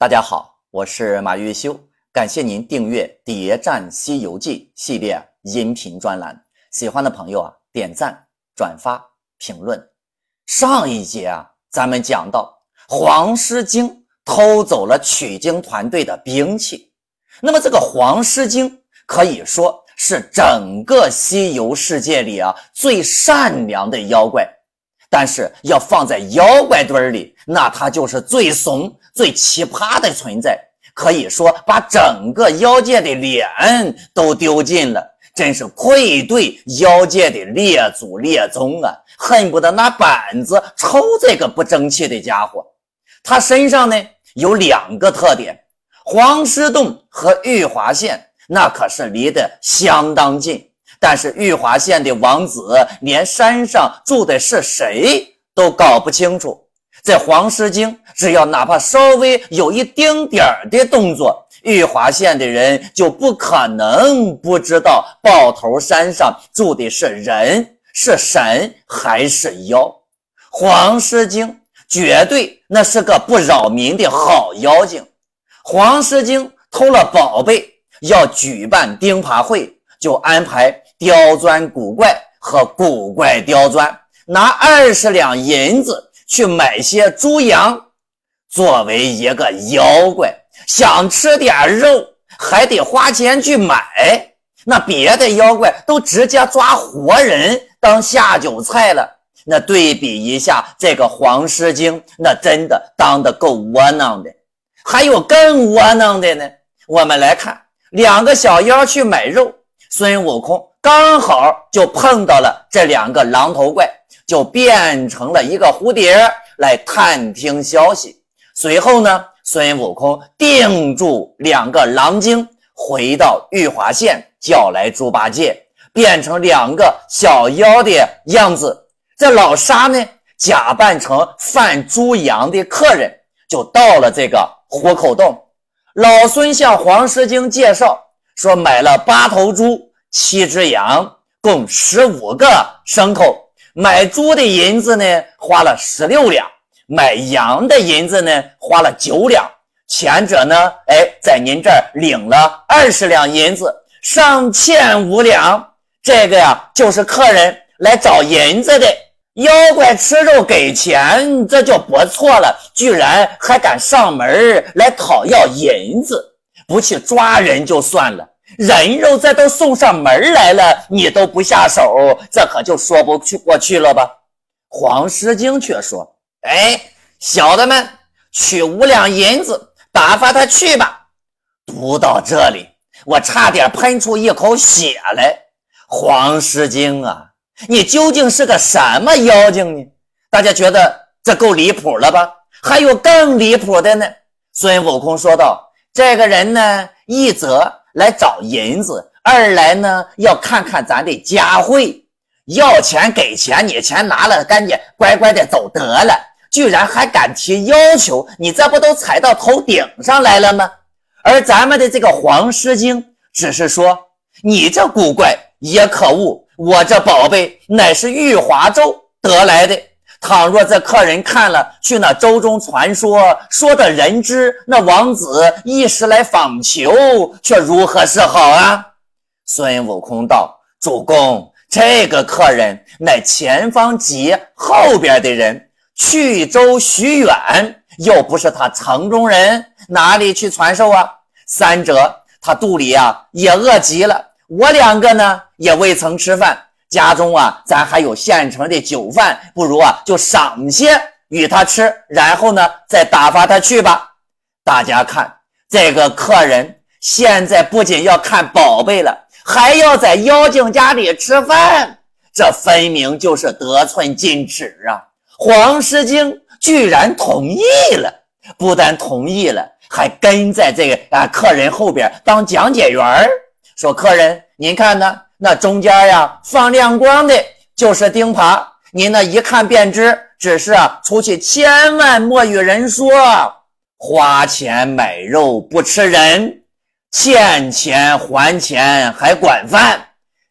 大家好，我是马玉修，感谢您订阅《谍战西游记》系列音频专栏。喜欢的朋友啊，点赞、转发、评论。上一节啊，咱们讲到黄狮精偷走了取经团队的兵器，那么这个黄狮精可以说是整个西游世界里啊最善良的妖怪。但是要放在妖怪堆里，那他就是最怂、最奇葩的存在，可以说把整个妖界的脸都丢尽了，真是愧对妖界的列祖列宗啊！恨不得拿板子抽这个不争气的家伙。他身上呢有两个特点，黄狮洞和玉华县那可是离得相当近。但是玉华县的王子连山上住的是谁都搞不清楚。这黄狮精只要哪怕稍微有一丁点儿的动作，玉华县的人就不可能不知道豹头山上住的是人、是神还是妖。黄狮精绝对那是个不扰民的好妖精。黄狮精偷了宝贝，要举办钉耙会，就安排。刁钻古怪和古怪刁钻，拿二十两银子去买些猪羊。作为一个妖怪，想吃点肉还得花钱去买。那别的妖怪都直接抓活人当下酒菜了。那对比一下，这个黄狮精，那真的当的够窝囊的。还有更窝囊的呢。我们来看，两个小妖去买肉，孙悟空。刚好就碰到了这两个狼头怪，就变成了一个蝴蝶来探听消息。随后呢，孙悟空定住两个狼精，回到玉华县，叫来猪八戒，变成两个小妖的样子。这老沙呢，假扮成贩猪羊的客人，就到了这个虎口洞。老孙向黄狮精介绍说，买了八头猪。七只羊，共十五个牲口。买猪的银子呢，花了十六两；买羊的银子呢，花了九两。前者呢，哎，在您这儿领了二十两银子，尚欠五两。这个呀，就是客人来找银子的。妖怪吃肉给钱，这就不错了。居然还敢上门来讨要银子，不去抓人就算了。人肉这都送上门来了，你都不下手，这可就说不去过去了吧？黄狮精却说：“哎，小的们，取五两银子打发他去吧。”读到这里，我差点喷出一口血来。黄狮精啊，你究竟是个什么妖精呢？大家觉得这够离谱了吧？还有更离谱的呢。孙悟空说道：“这个人呢，一则……”来找银子，二来呢要看看咱的家慧，要钱给钱，你钱拿了，赶紧乖乖的走得了。居然还敢提要求，你这不都踩到头顶上来了吗？而咱们的这个黄狮精只是说，你这古怪也可恶，我这宝贝乃是玉华州得来的。倘若这客人看了，去那舟中传说，说的人知那王子一时来访求，却如何是好啊？孙悟空道：“主公，这个客人乃前方及后边的人，去州许远，又不是他城中人，哪里去传授啊？三者他肚里啊也饿极了，我两个呢也未曾吃饭。”家中啊，咱还有现成的酒饭，不如啊，就赏些与他吃，然后呢，再打发他去吧。大家看，这个客人现在不仅要看宝贝了，还要在妖精家里吃饭，这分明就是得寸进尺啊！黄狮精居然同意了，不但同意了，还跟在这个啊客人后边当讲解员说：“客人，您看呢？”那中间呀，放亮光的就是钉耙，您那一看便知。只是啊，出去千万莫与人说，花钱买肉不吃人，欠钱还钱还管饭，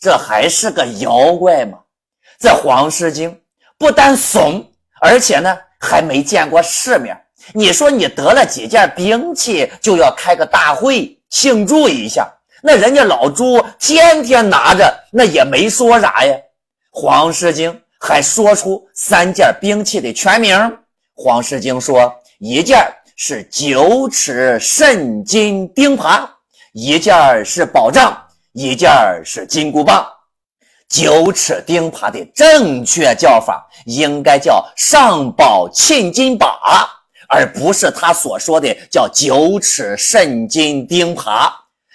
这还是个妖怪吗？这黄狮精不单怂，而且呢还没见过世面，你说你得了几件兵器，就要开个大会庆祝一下？那人家老朱天天拿着，那也没说啥呀。黄狮精还说出三件兵器的全名。黄狮精说，一件是九尺肾金钉耙，一件是宝杖，一件是金箍棒。九尺钉耙的正确叫法应该叫上宝沁金耙，而不是他所说的叫九尺肾金钉耙。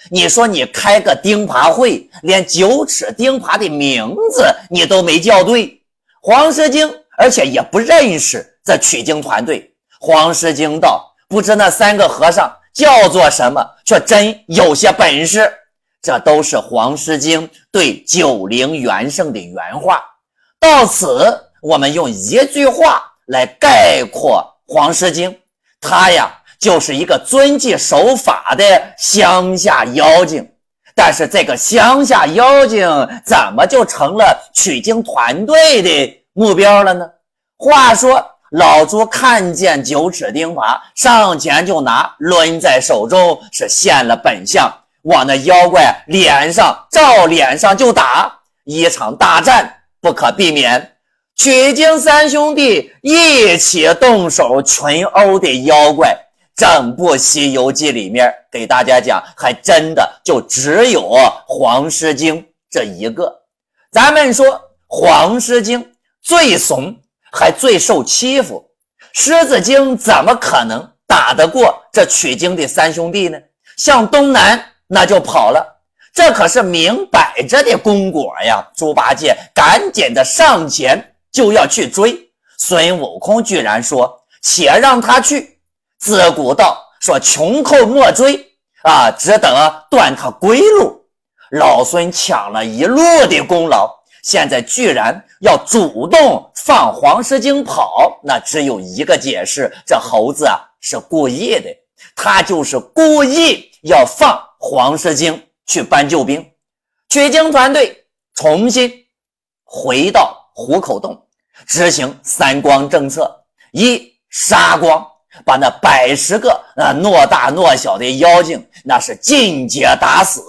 你说你开个钉耙会，连九齿钉耙的名字你都没叫对。黄狮精，而且也不认识这取经团队。黄狮精道：“不知那三个和尚叫做什么，却真有些本事。”这都是黄狮精对九灵元圣的原话。到此，我们用一句话来概括黄狮精：他呀。就是一个遵纪守法的乡下妖精，但是这个乡下妖精怎么就成了取经团队的目标了呢？话说老朱看见九齿钉耙，上前就拿，抡在手中是现了本相，往那妖怪脸上照脸上就打，一场大战不可避免。取经三兄弟一起动手群殴的妖怪。整部《西游记》里面给大家讲，还真的就只有黄狮精这一个。咱们说黄狮精最怂，还最受欺负，狮子精怎么可能打得过这取经的三兄弟呢？向东南那就跑了，这可是明摆着的功果呀！猪八戒赶紧的上前就要去追，孙悟空居然说：“且让他去。”自古道说：“穷寇莫追啊，只等断他归路。”老孙抢了一路的功劳，现在居然要主动放黄狮精跑，那只有一个解释：这猴子啊是故意的，他就是故意要放黄狮精去搬救兵。取经团队重新回到虎口洞，执行三光政策：一杀光。把那百十个那偌大偌小的妖精，那是尽皆打死。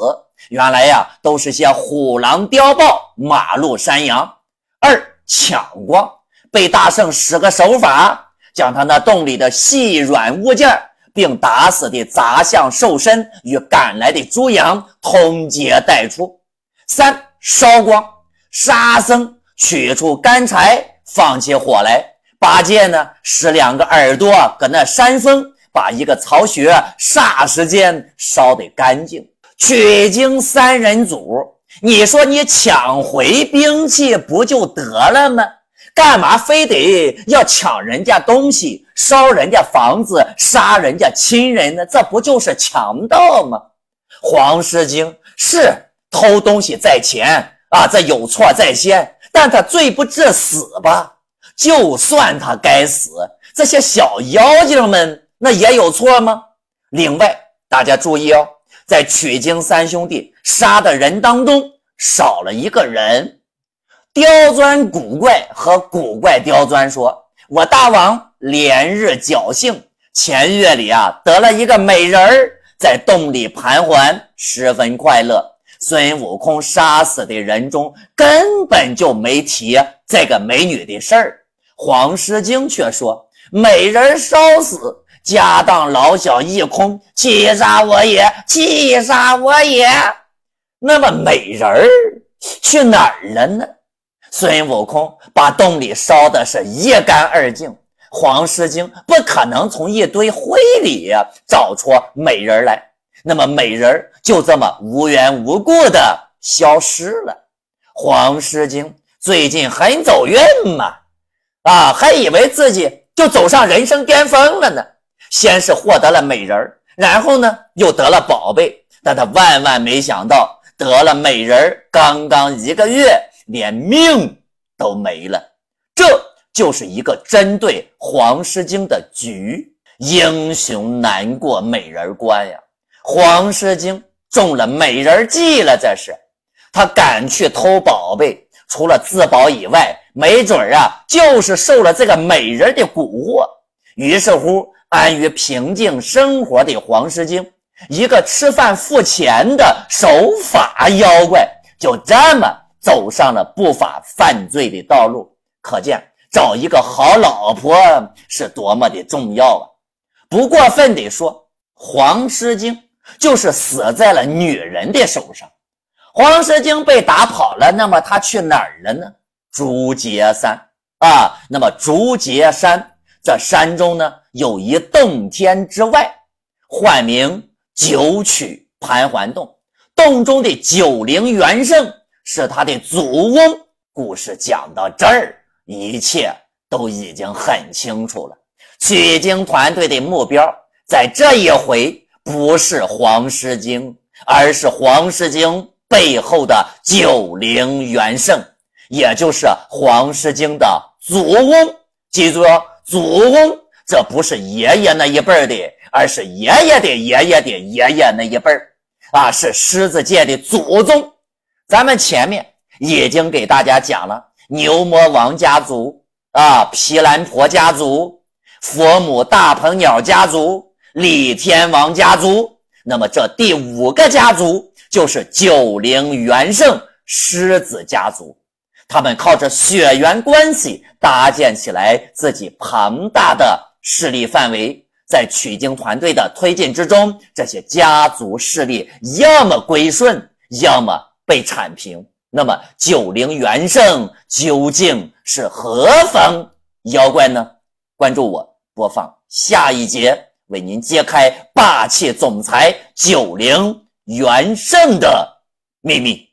原来呀，都是些虎狼碉豹、马鹿山羊。二抢光，被大圣使个手法，将他那洞里的细软物件，并打死的杂象兽身与赶来的猪羊，通皆带出。三烧光，沙僧取出干柴，放起火来。八戒呢，使两个耳朵搁那扇风，把一个巢穴霎时间烧得干净。取经三人组，你说你抢回兵器不就得了吗？干嘛非得要抢人家东西、烧人家房子、杀人家亲人呢？这不就是强盗吗？黄狮精是偷东西在前啊，这有错在先，但他罪不至死吧？就算他该死，这些小妖精们那也有错吗？另外，大家注意哦，在取经三兄弟杀的人当中，少了一个人。刁钻古怪和古怪刁钻说：“我大王连日侥幸，前月里啊得了一个美人儿，在洞里盘桓，十分快乐。孙悟空杀死的人中根本就没提这个美女的事儿。”黄狮精却说：“美人烧死，家当老小一空，气杀我也！气杀我也！”那么美人儿去哪儿了呢？孙悟空把洞里烧的是一干二净，黄狮精不可能从一堆灰里找出美人来。那么美人就这么无缘无故的消失了。黄狮精最近很走运嘛。啊，还以为自己就走上人生巅峰了呢。先是获得了美人儿，然后呢又得了宝贝，但他万万没想到，得了美人儿，刚刚一个月，连命都没了。这就是一个针对黄狮精的局，英雄难过美人关呀。黄狮精中了美人计了，这是他敢去偷宝贝，除了自保以外。没准儿啊，就是受了这个美人的蛊惑，于是乎安于平静生活的黄狮精，一个吃饭付钱的守法妖怪，就这么走上了不法犯罪的道路。可见找一个好老婆是多么的重要啊！不过分地说，黄狮精就是死在了女人的手上。黄狮精被打跑了，那么他去哪儿了呢？竹节山啊，那么竹节山这山中呢，有一洞天之外，唤名九曲盘桓洞，洞中的九灵元圣是他的祖翁。故事讲到这儿，一切都已经很清楚了。取经团队的目标在这一回不是黄狮精，而是黄狮精。背后的九灵元圣，也就是黄狮精的祖翁。记住哦，祖翁，这不是爷爷那一辈的，而是爷爷的爷爷的爷爷那一辈儿啊，是狮子界的祖宗。咱们前面已经给大家讲了牛魔王家族啊，毗蓝婆家族，佛母大鹏鸟家族，李天王家族。那么这第五个家族。就是九灵元圣狮子家族，他们靠着血缘关系搭建起来自己庞大的势力范围，在取经团队的推进之中，这些家族势力要么归顺，要么被铲平。那么九灵元圣究竟是何方妖怪呢？关注我，播放下一节，为您揭开霸气总裁九灵。元圣的秘密。